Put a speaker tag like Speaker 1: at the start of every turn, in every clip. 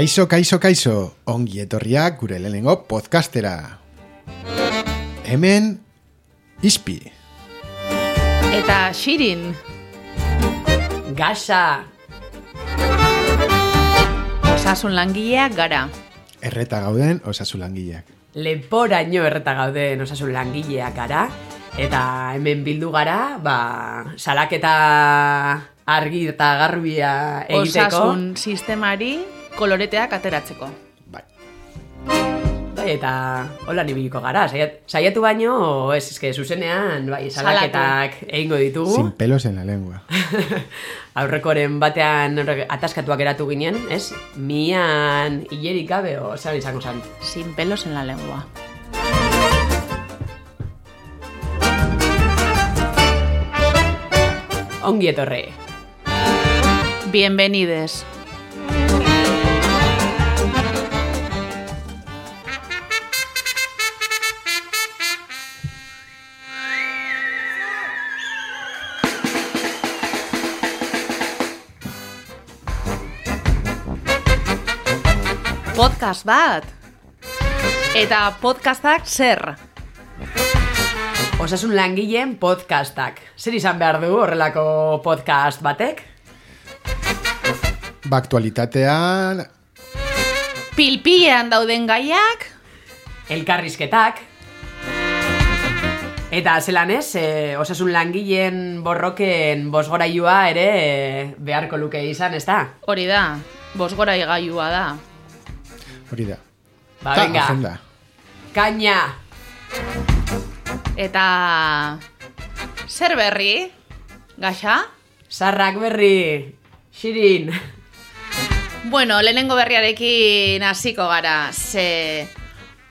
Speaker 1: Kaixo, kaixo, kaixo, ongi etorriak gure lehenengo podcastera. Hemen, ispi.
Speaker 2: Eta xirin,
Speaker 3: Gasa!
Speaker 2: osasun langileak gara.
Speaker 1: Erreta gauden osasu langileak.
Speaker 3: Leporaino erreta gauden osasun langileak gara. Eta hemen bildu gara, ba, salaketa argi eta garbia egiteko.
Speaker 2: Osasun sistemari koloreteak ateratzeko.
Speaker 1: Bai.
Speaker 3: Bai, eta hola nibiliko gara. Saiat, saiatu baino, ez, eske, zuzenean, bai, salaketak egingo ditugu.
Speaker 1: Sin pelos en la lengua.
Speaker 3: Aurrekoren batean ataskatuak eratu ginen, ez? Mian hilerik gabe, o, zer izango zan.
Speaker 2: Sin pelos en la lengua.
Speaker 3: Ongi etorre.
Speaker 2: Bienvenides. Podcast bat. Eta podcastak zer?
Speaker 3: Osasun langileen podcastak. Zer izan behar du horrelako podcast batek?
Speaker 1: Ba, aktualitatean,
Speaker 2: Pilpilean dauden gaiak?
Speaker 3: Elkarrizketak. Eta zelan ez, e, osasun langileen borroken bosgorailua ere e, beharko luke izan, ez da?
Speaker 2: Hori da, bosgora igailua da.
Speaker 1: Hori da.
Speaker 3: Ba, venga.
Speaker 1: Agenda.
Speaker 3: Kaina.
Speaker 2: Eta... Zer berri? Gaxa?
Speaker 3: Sarrak berri. Xirin.
Speaker 2: Bueno, lehenengo berriarekin hasiko gara. Ze...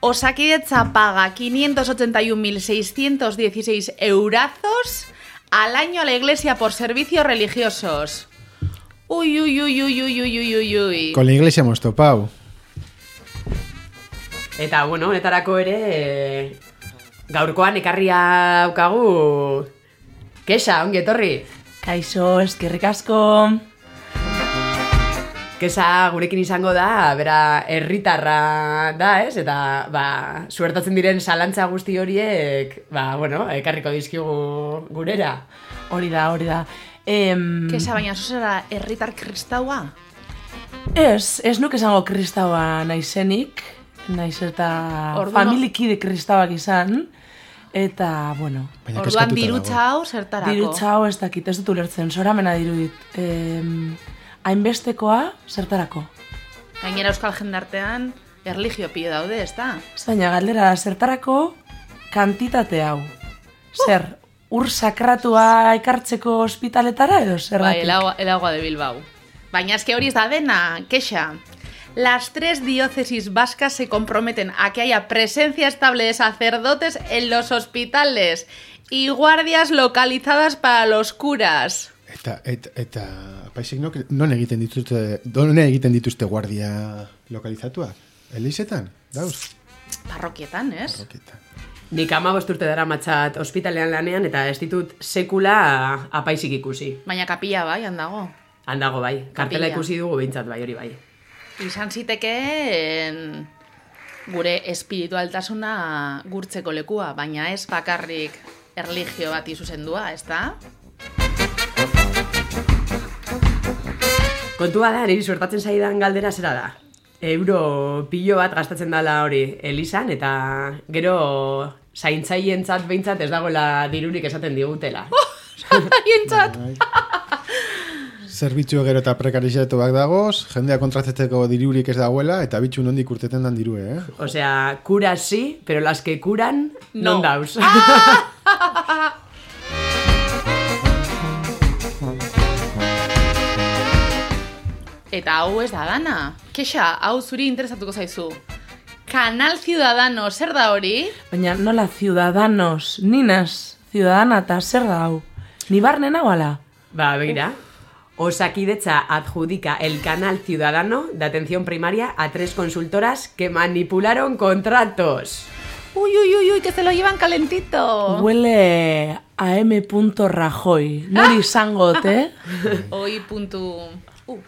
Speaker 2: Osakidetza paga 581.616 eurazos al año a la iglesia por servicios religiosos. Uy, uy, uy, uy, uy, uy, uy, uy.
Speaker 1: Con la iglesia hemos topado.
Speaker 3: Eta, bueno, honetarako ere, e, gaurkoan ekarria daukagu Kesa, ongi etorri.
Speaker 4: Kaixo, eskerrik asko.
Speaker 3: Kesa gurekin izango da, bera herritarra da, ez? Eta, ba, suertatzen diren salantza guzti horiek, ba, bueno, ekarriko dizkigu gurera.
Speaker 4: Hori da, hori da. Em,
Speaker 2: Kesa, baina zuzera herritar kristaua?
Speaker 4: ez, ez nuk esango kristaua naizenik, naiz eta
Speaker 2: Orduan-
Speaker 4: familikide kristauak izan, eta, bueno,
Speaker 1: Baina
Speaker 2: Orduan dirutza
Speaker 1: dago.
Speaker 2: hau zertarako?
Speaker 4: dirutza hau ez dakit, ez dut ulertzen, soramena dirudit. Em, hainbestekoa, zertarako?
Speaker 2: Gainera euskal jendartean erligio pio daude, ez da?
Speaker 4: Baina galdera, zertarako kantitate hau? Zer, ur sakratua ekartzeko ospitaletara edo
Speaker 2: Bai,
Speaker 4: zergatik?
Speaker 2: el agua, el agua de Bilbao. Baina eske hori ez da dena, kexa. Las tres diócesis vascas se comprometen a que haya presencia estable de sacerdotes en los hospitales y guardias localizadas para los curas.
Speaker 1: Eta, eta, eta paisik nok, non egiten dituzte, non egiten dituzte guardia lokalizatuak? Elizetan? Dauz?
Speaker 2: Parrokietan, ez?
Speaker 1: Parrokietan.
Speaker 3: Nik ama urte dara matxat ospitalean lanean, eta ez ditut sekula apaisik ikusi.
Speaker 2: Baina kapilla bai, handago.
Speaker 3: Handago bai, kartela ikusi dugu behintzat bai, hori bai.
Speaker 2: Izan zitekeen gure espiritualtasuna gurtzeko lekua, baina ez bakarrik erligio bati zuzendua, ez da?
Speaker 3: Kontua da, niri suertatzen zaidan galdera zera da. Euro pilo bat gastatzen dela hori Elisan, eta gero zaintzaientzat behintzat ez dagoela dirurik esaten digutela.
Speaker 2: Haientzat!
Speaker 1: Zerbitzu gero eta prekarizatuak dagoz, jendea kontratzeko dirurik ez dagoela, eta bitxu nondik urteten dan dirue, eh?
Speaker 3: Osea, kuras sí, pero las que curan
Speaker 2: No.
Speaker 3: non dauz.
Speaker 2: Eta hau ez da dana. Kexa, hau zuri interesatuko zaizu. Kanal Ciudadano, zer da hori?
Speaker 4: Baina nola ciudadanos, ninas, ciudadana eta zer da hau? Ni barnen hau ala?
Speaker 3: Ba, begira. Osakidetza adjudica el canal ciudadano de atención primaria a tres consultoras que manipularon contratos.
Speaker 2: Uy, uy, uy, uy, que se lo llevan calentito.
Speaker 4: Huele a M. Rajoy. Nori izango, eh?
Speaker 2: Oi puntu... Uh,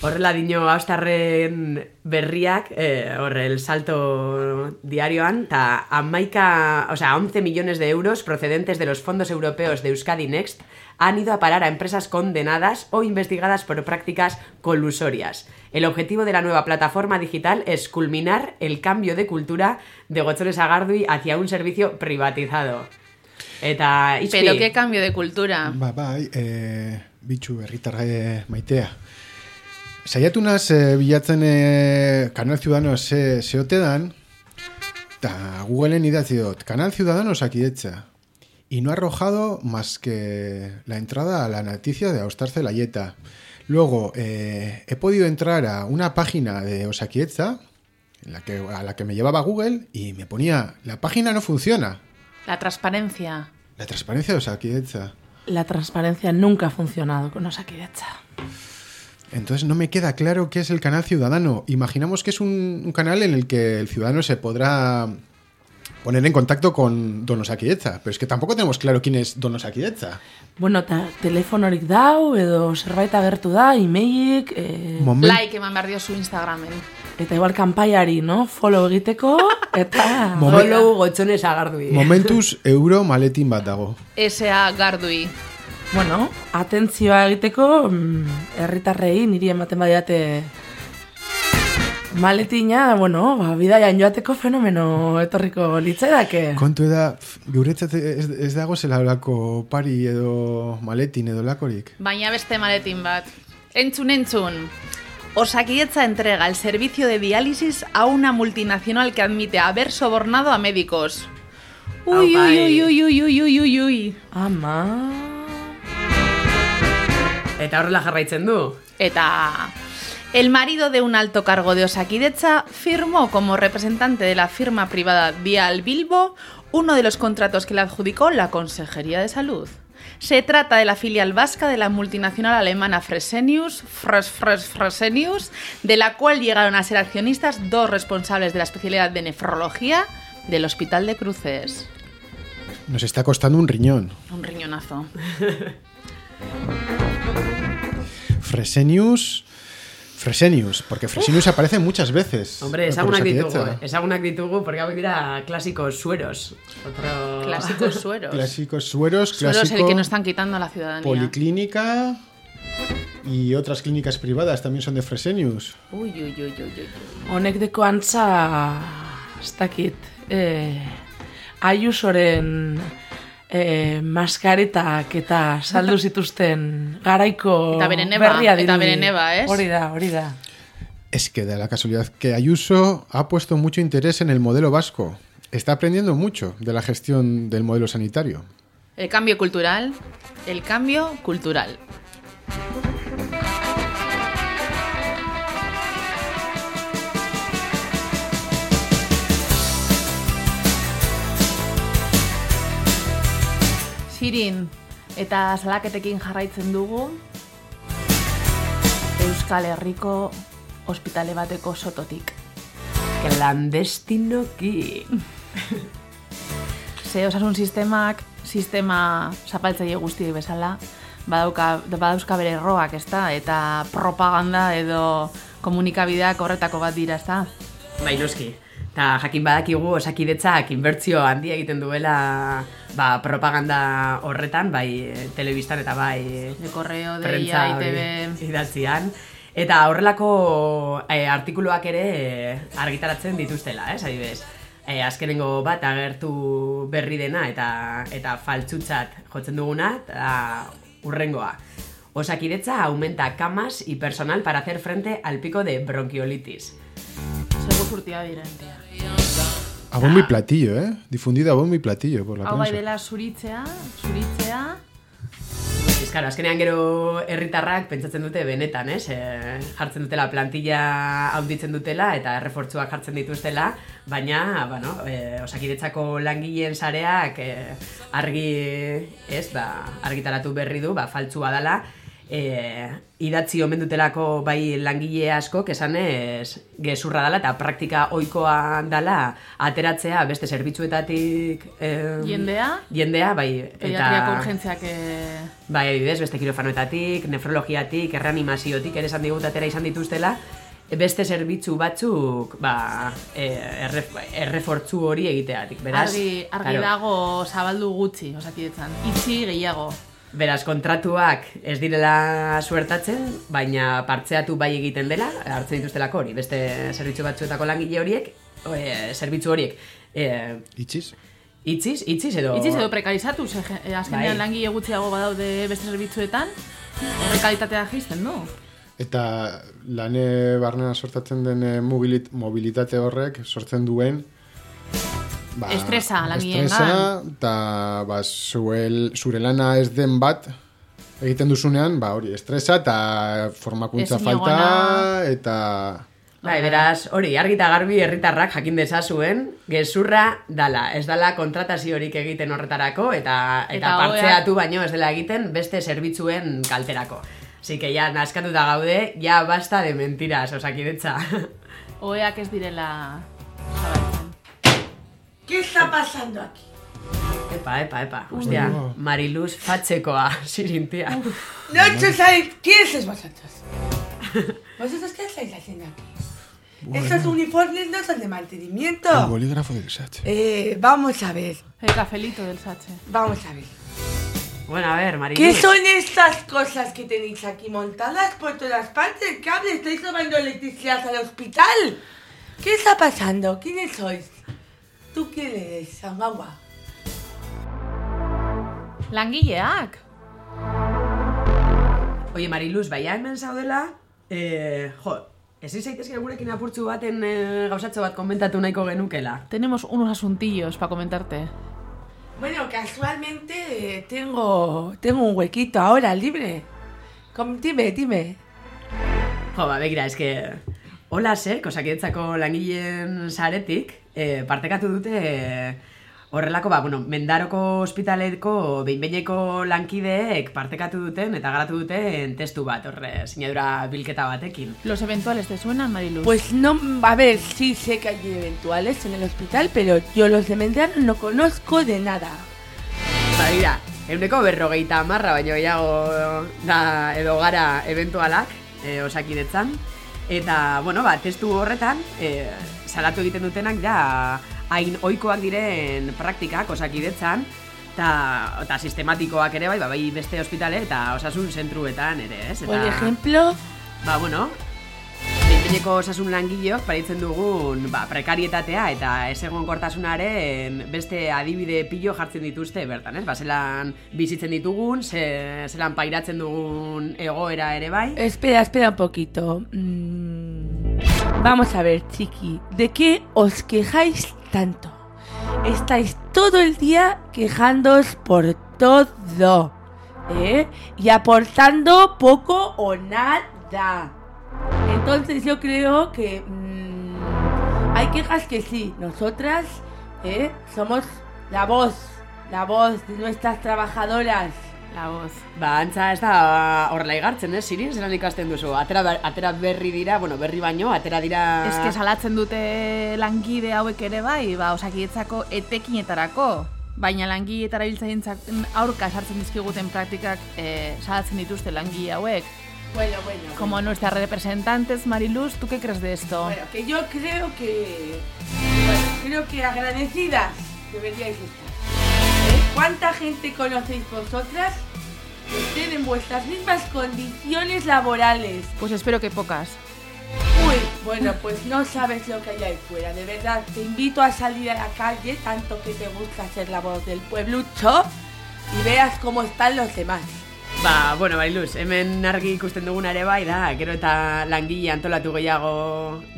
Speaker 3: Horrela dino austarren berriak, eh, horre, el salto diarioan, eta amaika, o sea, 11 millones de euros procedentes de los fondos europeos de Euskadi Next han ido a parar a empresas condenadas o investigadas por prácticas colusorias. El objetivo de la nueva plataforma digital es culminar el cambio de cultura de Gochones Agardui hacia un servicio privatizado. Eta,
Speaker 2: Pero qué cambio de cultura.
Speaker 1: Ba, bai, e, bitxu herritarra maitea. Saiatu naz e, bilatzen e, Canal Ciudadanos ze, ze ote dan, eta Googleen idatzi dut, Canal Ciudadanos akidetza. Y no ha arrojado más que la entrada a la noticia de Austar Celayeta. Luego, eh, he podido entrar a una página de Osakietza, en la que, a la que me llevaba Google, y me ponía, la página no funciona.
Speaker 2: La transparencia.
Speaker 1: La transparencia de Osakietza.
Speaker 4: La transparencia nunca ha funcionado con Osakidecha.
Speaker 1: Entonces no me queda claro qué es el canal ciudadano. Imaginamos que es un, un canal en el que el ciudadano se podrá poner en contacto con Don Osakietza, pero es que tampoco tenemos claro quién es Don Osakietza.
Speaker 4: Bueno, eta telefonorik dau, edo zerbait agertu da, e-mailik, e,
Speaker 1: Momen-
Speaker 2: Like eman behar dio zu Instagramen.
Speaker 4: eta igual kanpaiari, no? Follow egiteko, eta...
Speaker 1: Momen-
Speaker 3: Follow Gochones Agardui.
Speaker 1: Momentuz euro maletin bat dago.
Speaker 2: S.A. Gardui.
Speaker 4: Bueno, atentzioa egiteko, mm, herritarrei niri ematen badiate maletina, bueno, ba, bidaian joateko fenomeno etorriko litzaidake.
Speaker 1: Kontu da, guretzat ez, ez dago zela olako pari edo maletin edo lakorik.
Speaker 2: Baina beste maletin bat. Entzun, entzun. Osakietza entrega el servicio de diálisis a una multinacional que admite haber sobornado a médicos. Uy,
Speaker 3: Au,
Speaker 2: uy,
Speaker 3: bai.
Speaker 2: uy, uy, uy, uy, uy, uy.
Speaker 4: Ama...
Speaker 3: Eta horrela jarraitzen du.
Speaker 2: Eta el marido de un alto cargo de Osakidetza firmó como representante de la firma privada Dial Bilbo uno de los contratos que le adjudicó la Consejería de Salud. Se trata de la filial vasca de la multinacional alemana Fresenius, Fres, Fres, Fresenius, de la cual llegaron a ser accionistas dos responsables de la especialidad de nefrología del Hospital de Cruces.
Speaker 1: Nos está costando un riñón.
Speaker 2: Un riñonazo.
Speaker 1: Fresenius... Fresenius, porque Fresenius aparece muchas veces.
Speaker 3: Hombre,
Speaker 1: por
Speaker 3: ezagunak ditugu,
Speaker 1: Osakidetza.
Speaker 3: ezagunak ditugu, porque hauek dira clásicos sueros. Otro...
Speaker 2: Clásicos sueros.
Speaker 1: Clásicos sueros,
Speaker 2: Sueros
Speaker 1: clásico...
Speaker 2: el que nos están quitando a la ciudadanía.
Speaker 1: Policlínica y otras clínicas privadas también son de Fresenius.
Speaker 2: Uy, uy, uy, uy, uy.
Speaker 4: Honek deko antza, ez dakit, e, Ayusoren e, maskaretak eta saldu zituzten garaiko
Speaker 2: Eta bere neba,
Speaker 4: berria
Speaker 2: eta
Speaker 4: dirudi.
Speaker 2: bere neba, ez?
Speaker 4: Hori da, hori da.
Speaker 1: Es que da la casualidad que Ayuso ha puesto mucho interés en el modelo vasco. Está aprendiendo mucho de la gestión del modelo sanitario.
Speaker 2: El cambio cultural. El cambio cultural. Sirin, eta salaketekin jarraitzen dugu Euskal Herriko ospitale bateko sototik.
Speaker 3: Clandestinoki.
Speaker 2: Ze osasun sistemak, sistema zapaltzaile guztiek bezala, badauka, badauzka bere erroak, ezta? Eta propaganda edo komunikabideak horretako bat dira, ezta?
Speaker 3: Bai, noski. Eta jakin badakigu osakidetzak inbertzio handia egiten duela ba, propaganda horretan, bai eh, telebistan eta bai
Speaker 2: De correo, de ITV...
Speaker 3: idatzian. Eta horrelako eh, artikuluak ere eh, argitaratzen dituztela, ez, adibidez. Eh, azkenengo bat agertu berri dena eta eta faltzutzat jotzen duguna, eta urrengoa. Osakidetza aumenta camas y personal para hacer frente al pico de bronquiolitis.
Speaker 2: Segur zurtia diren.
Speaker 1: A bombo y platillo, ¿eh? Difundido a bombo y platillo por la
Speaker 2: Hau bai
Speaker 1: prensa.
Speaker 2: dela zuritzea, zuritzea...
Speaker 3: Ez, claro, azkenean gero herritarrak pentsatzen dute benetan, ez? E, jartzen dutela plantilla handitzen dutela eta errefortzuak jartzen dituztela, baina, bueno, e, osakidetzako langileen sareak e, argi, ez, ba, argitaratu berri du, ba, faltsua dela, e, idatzi omen dutelako bai langile asko, esanez gezurra dela eta praktika ohikoa dela ateratzea beste zerbitzuetatik e,
Speaker 2: Jendea?
Speaker 3: jendea, bai,
Speaker 2: Pediatriako urgentziak... E...
Speaker 3: Bai, adibidez, beste kirofanoetatik, nefrologiatik, erreanimaziotik, ere esan digut atera izan dituztela, beste zerbitzu batzuk, ba, e, erre, errefortzu hori egiteatik, beraz.
Speaker 2: Argi, argi dago zabaldu gutxi, osakidetzan. Itzi gehiago.
Speaker 3: Beraz, kontratuak ez direla suertatzen, baina partzeatu bai egiten dela, hartzen dituztelako hori, beste zerbitzu batzuetako langile horiek, e, zerbitzu horiek, e,
Speaker 1: Itxiz?
Speaker 3: itziz, itziz edo...
Speaker 2: Itziz edo prekarizatu, ze, eh, azkenean
Speaker 3: Bai.
Speaker 2: langile gutxiago badaude beste zerbitzuetan, horre kalitatea jisten, du?
Speaker 1: Eta lane barnean sortatzen den eh, mobilit, mobilitate horrek sortzen duen ba,
Speaker 2: Estresa langileen
Speaker 1: Estresa, eta ba, zuel, zure lana ez den bat egiten duzunean, ba, hori, estresa eta formakuntza
Speaker 2: Ezin
Speaker 1: falta
Speaker 2: egona.
Speaker 1: eta...
Speaker 3: Bai, beraz, hori, argi eta garbi herritarrak jakin dezazuen, gezurra dala, ez dala kontrataziorik egiten horretarako, eta, eta,
Speaker 2: Eta
Speaker 3: partzeatu baino ez dela egiten beste zerbitzuen kalterako. Así que ya, naskatuta gaude, ya basta de mentiras, osakidetza.
Speaker 2: Oeak ez direla.
Speaker 4: ¿Qué está pasando aquí?
Speaker 3: epa, epa, epa, hostia. Mariluz fatxekoa, sirintia.
Speaker 4: No, yo sabéis, ¿quiénes sois vosotros? ¿Vosotros qué estáis haciendo aquí? Estos uniformes no son de mantenimiento.
Speaker 1: El bolígrafo del Sache.
Speaker 4: Eh, vamos a ver,
Speaker 2: El cafelito del Sache.
Speaker 4: vamos a ver.
Speaker 3: Bueno, a ver, Mariluz.
Speaker 4: ¿Qué son estas cosas que tenéis aquí montadas por todas partes? ¿Cable? ¿Estáis robando electricidad al hospital? ¿Qué está pasando? ¿Quiénes sois? ¿Tú quién eres, Sangagua?
Speaker 2: Langileak!
Speaker 3: Oie, Mariluz, baina hemen zaudela, eh, jo, ezin zaitezke gurekin apurtzu baten eh, gauzatxo bat komentatu nahiko genukela.
Speaker 2: Tenemos unos asuntillos para comentarte.
Speaker 4: Bueno, casualmente eh, tengo, tengo un huequito ahora libre. Com, dime, dime.
Speaker 3: Jo, ba, begira, eske... Hola, zek, osakidetzako langileen saretik, eh, partekatu dute eh, horrelako, ba, bueno, mendaroko ospitaleko behinbeineko lankideek partekatu duten eta garatu duten testu bat, horre, sinadura bilketa batekin.
Speaker 2: ¿Los eventuales te suenan, Mariluz?
Speaker 4: Pues no, a ver, sí sé que hay eventuales en el hospital, pero yo los de Mendiano no conozco de nada.
Speaker 3: Ba, dira, euneko berrogeita marra baino gehiago da edo gara eventualak e, osakidetzan. Eta, bueno, ba, testu horretan, e, salatu egiten dutenak da hain ohikoak diren praktikak osakidetzan, eta, eta sistematikoak ere bai, ba, bai beste ospitale eta osasun zentruetan ere, ez? Eta,
Speaker 4: Por ejemplo,
Speaker 3: Ba, bueno, behinbeineko osasun langileok paritzen dugun ba, prekarietatea eta ez kortasunaren beste adibide pilo jartzen dituzte bertan, ez? Ba, zelan bizitzen ditugun, ze, zelan pairatzen dugun egoera ere bai.
Speaker 4: espera, espera un poquito. Mm, Vamos a ver, chiqui, ¿de qué os quejáis tanto? Estáis todo el día quejándoos por todo, ¿eh? Y aportando poco o nada. Entonces yo creo que mm, hay quejas que sí, nosotras ¿eh? somos la voz, la voz de nuestras trabajadoras.
Speaker 2: La voz.
Speaker 3: Ba, antza ez da horrela igartzen, ez? Sirin, zelan ikasten duzu? Atera, ber- atera berri dira, bueno, berri baino, atera dira...
Speaker 2: Ez que salatzen dute langide hauek ere bai, ba, osakietzako etekinetarako. Baina langiletara biltzaintzak aurka sartzen dizkiguten praktikak eh, salatzen dituzte langile hauek.
Speaker 4: Bueno, bueno.
Speaker 2: Como nuestras representantes, Mariluz, ¿tú qué crees de esto?
Speaker 4: Bueno, que yo creo que. Bueno, creo que agradecidas deberíais estar. ¿Eh? ¿Cuánta gente conocéis vosotras que estén en vuestras mismas condiciones laborales?
Speaker 2: Pues espero que pocas.
Speaker 4: Uy, bueno, pues no sabes lo que hay ahí fuera. De verdad, te invito a salir a la calle, tanto que te gusta ser la voz del pueblucho, y veas cómo están los demás.
Speaker 3: Ba, bueno, Mariluz, hemen argi ikusten duguna ere bai da, gero eta langile antolatu gehiago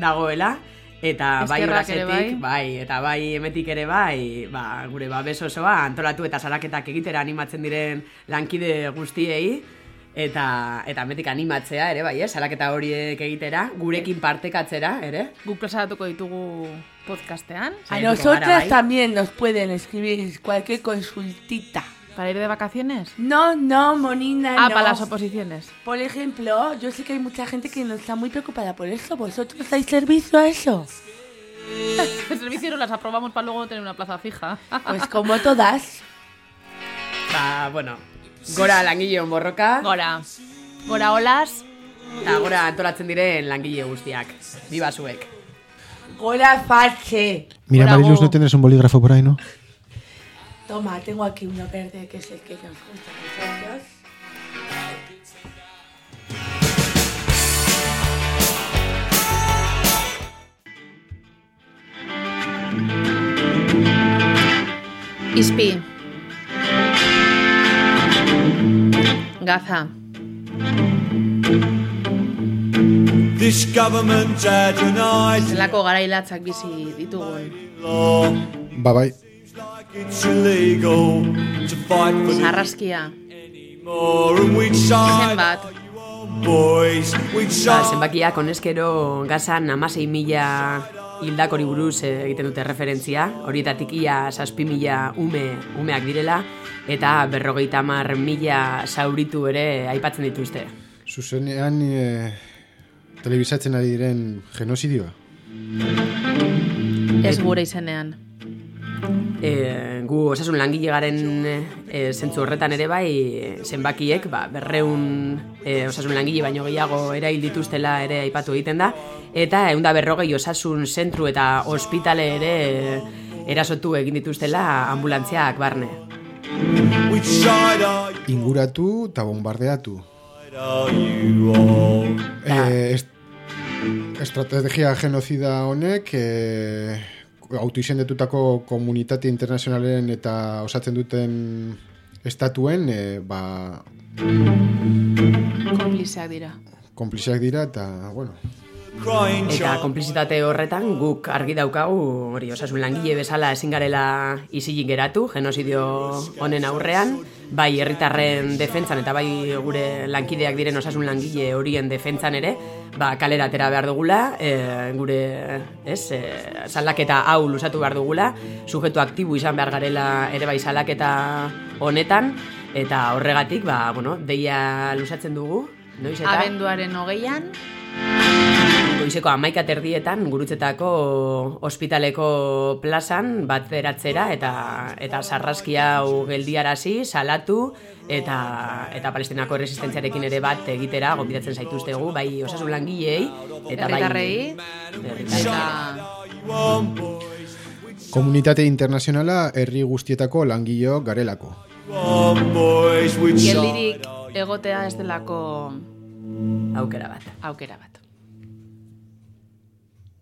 Speaker 3: dagoela, eta bai
Speaker 2: ere
Speaker 3: orazetik, bai, eta bai emetik ere bai, ba, gure babes osoa antolatu eta salaketak egitera animatzen diren lankide guztiei, eta eta metik animatzea ere bai, eh, salaketa horiek egitera, gurekin partekatzera ere.
Speaker 2: Guk plazaratuko ditugu podcastean.
Speaker 4: A nosotras
Speaker 3: bai.
Speaker 4: también nos pueden escribir cualquier consultita.
Speaker 2: ¿Para ir de vacaciones?
Speaker 4: No, no, Monina,
Speaker 2: Ah,
Speaker 4: no.
Speaker 2: para las oposiciones.
Speaker 4: Por ejemplo, yo sé que hay mucha gente que no está muy preocupada por eso. ¿Vosotros dais servicio a eso?
Speaker 2: El servicio no las aprobamos para luego tener una plaza fija.
Speaker 4: Pues como todas.
Speaker 3: Ba, bueno, gora langileon borroka,
Speaker 2: Gora. Gora olas.
Speaker 3: eta gora antolatzen diren langile guztiak. Biba zuek.
Speaker 4: Hola, Fache.
Speaker 1: Mira. Mariluz, ¿no tienes un bolígrafo por ahí, no?
Speaker 4: Toma, tengo aquí uno verde que es el que nos gusta a nosotros.
Speaker 2: Ispi. Gaza. Zelako garailatzak bizi ditugun.
Speaker 1: Ba, bai.
Speaker 2: Sarraskia. Zenbat.
Speaker 3: Ba, zenbakiak honezkero gazan amasei mila hildakori buruz eh, egiten dute referentzia, horietatik ia zazpi mila ume, umeak direla, eta berrogeita hamar mila zauritu ere aipatzen dituzte.
Speaker 1: Zuzenean e, telebizatzen ari diren genozidioa.
Speaker 2: Ez gure izenean.
Speaker 3: E, gu osasun langile garen e, zentzu horretan ere bai zenbakiek ba, berreun e, osasun langile baino gehiago erail dituztela ere aipatu egiten da eta eunda berrogei osasun zentru eta ospitale ere e, erasotu egin dituztela ambulantziak barne.
Speaker 1: Inguratu eta bombardeatu. E, est estrategia genozida honek e, autoizendetutako komunitate internazionalen eta osatzen duten estatuen e, ba,
Speaker 2: Konplizeak dira.
Speaker 1: konplizeak dira eta, bueno,
Speaker 3: Eta konplizitate horretan guk argi daukagu hori osasun langile bezala ezin garela isilik geratu genozidio honen aurrean, bai herritarren defentsan eta bai gure lankideak diren osasun langile horien defentsan ere, ba kalera atera behar dugula, e, gure, ez, e, salaketa hau lusatu behar dugula, sujetu aktibo izan behar garela ere bai salaketa honetan, eta horregatik, ba, bueno, deia lusatzen dugu, noiz eta...
Speaker 2: Abenduaren hogeian,
Speaker 3: Goizeko amaika terdietan gurutzetako ospitaleko plazan bat beratzera eta eta sarraskia hau geldiarazi, salatu eta eta palestinako resistentziarekin ere bat egitera gobidatzen zaituztegu bai osasun langileei eta bai
Speaker 2: herritarrei,
Speaker 3: herritarrei.
Speaker 2: eta
Speaker 1: komunitate internazionala herri guztietako langileok garelako.
Speaker 2: geldirik egotea ez delako
Speaker 3: aukera bat.
Speaker 2: aukera bat.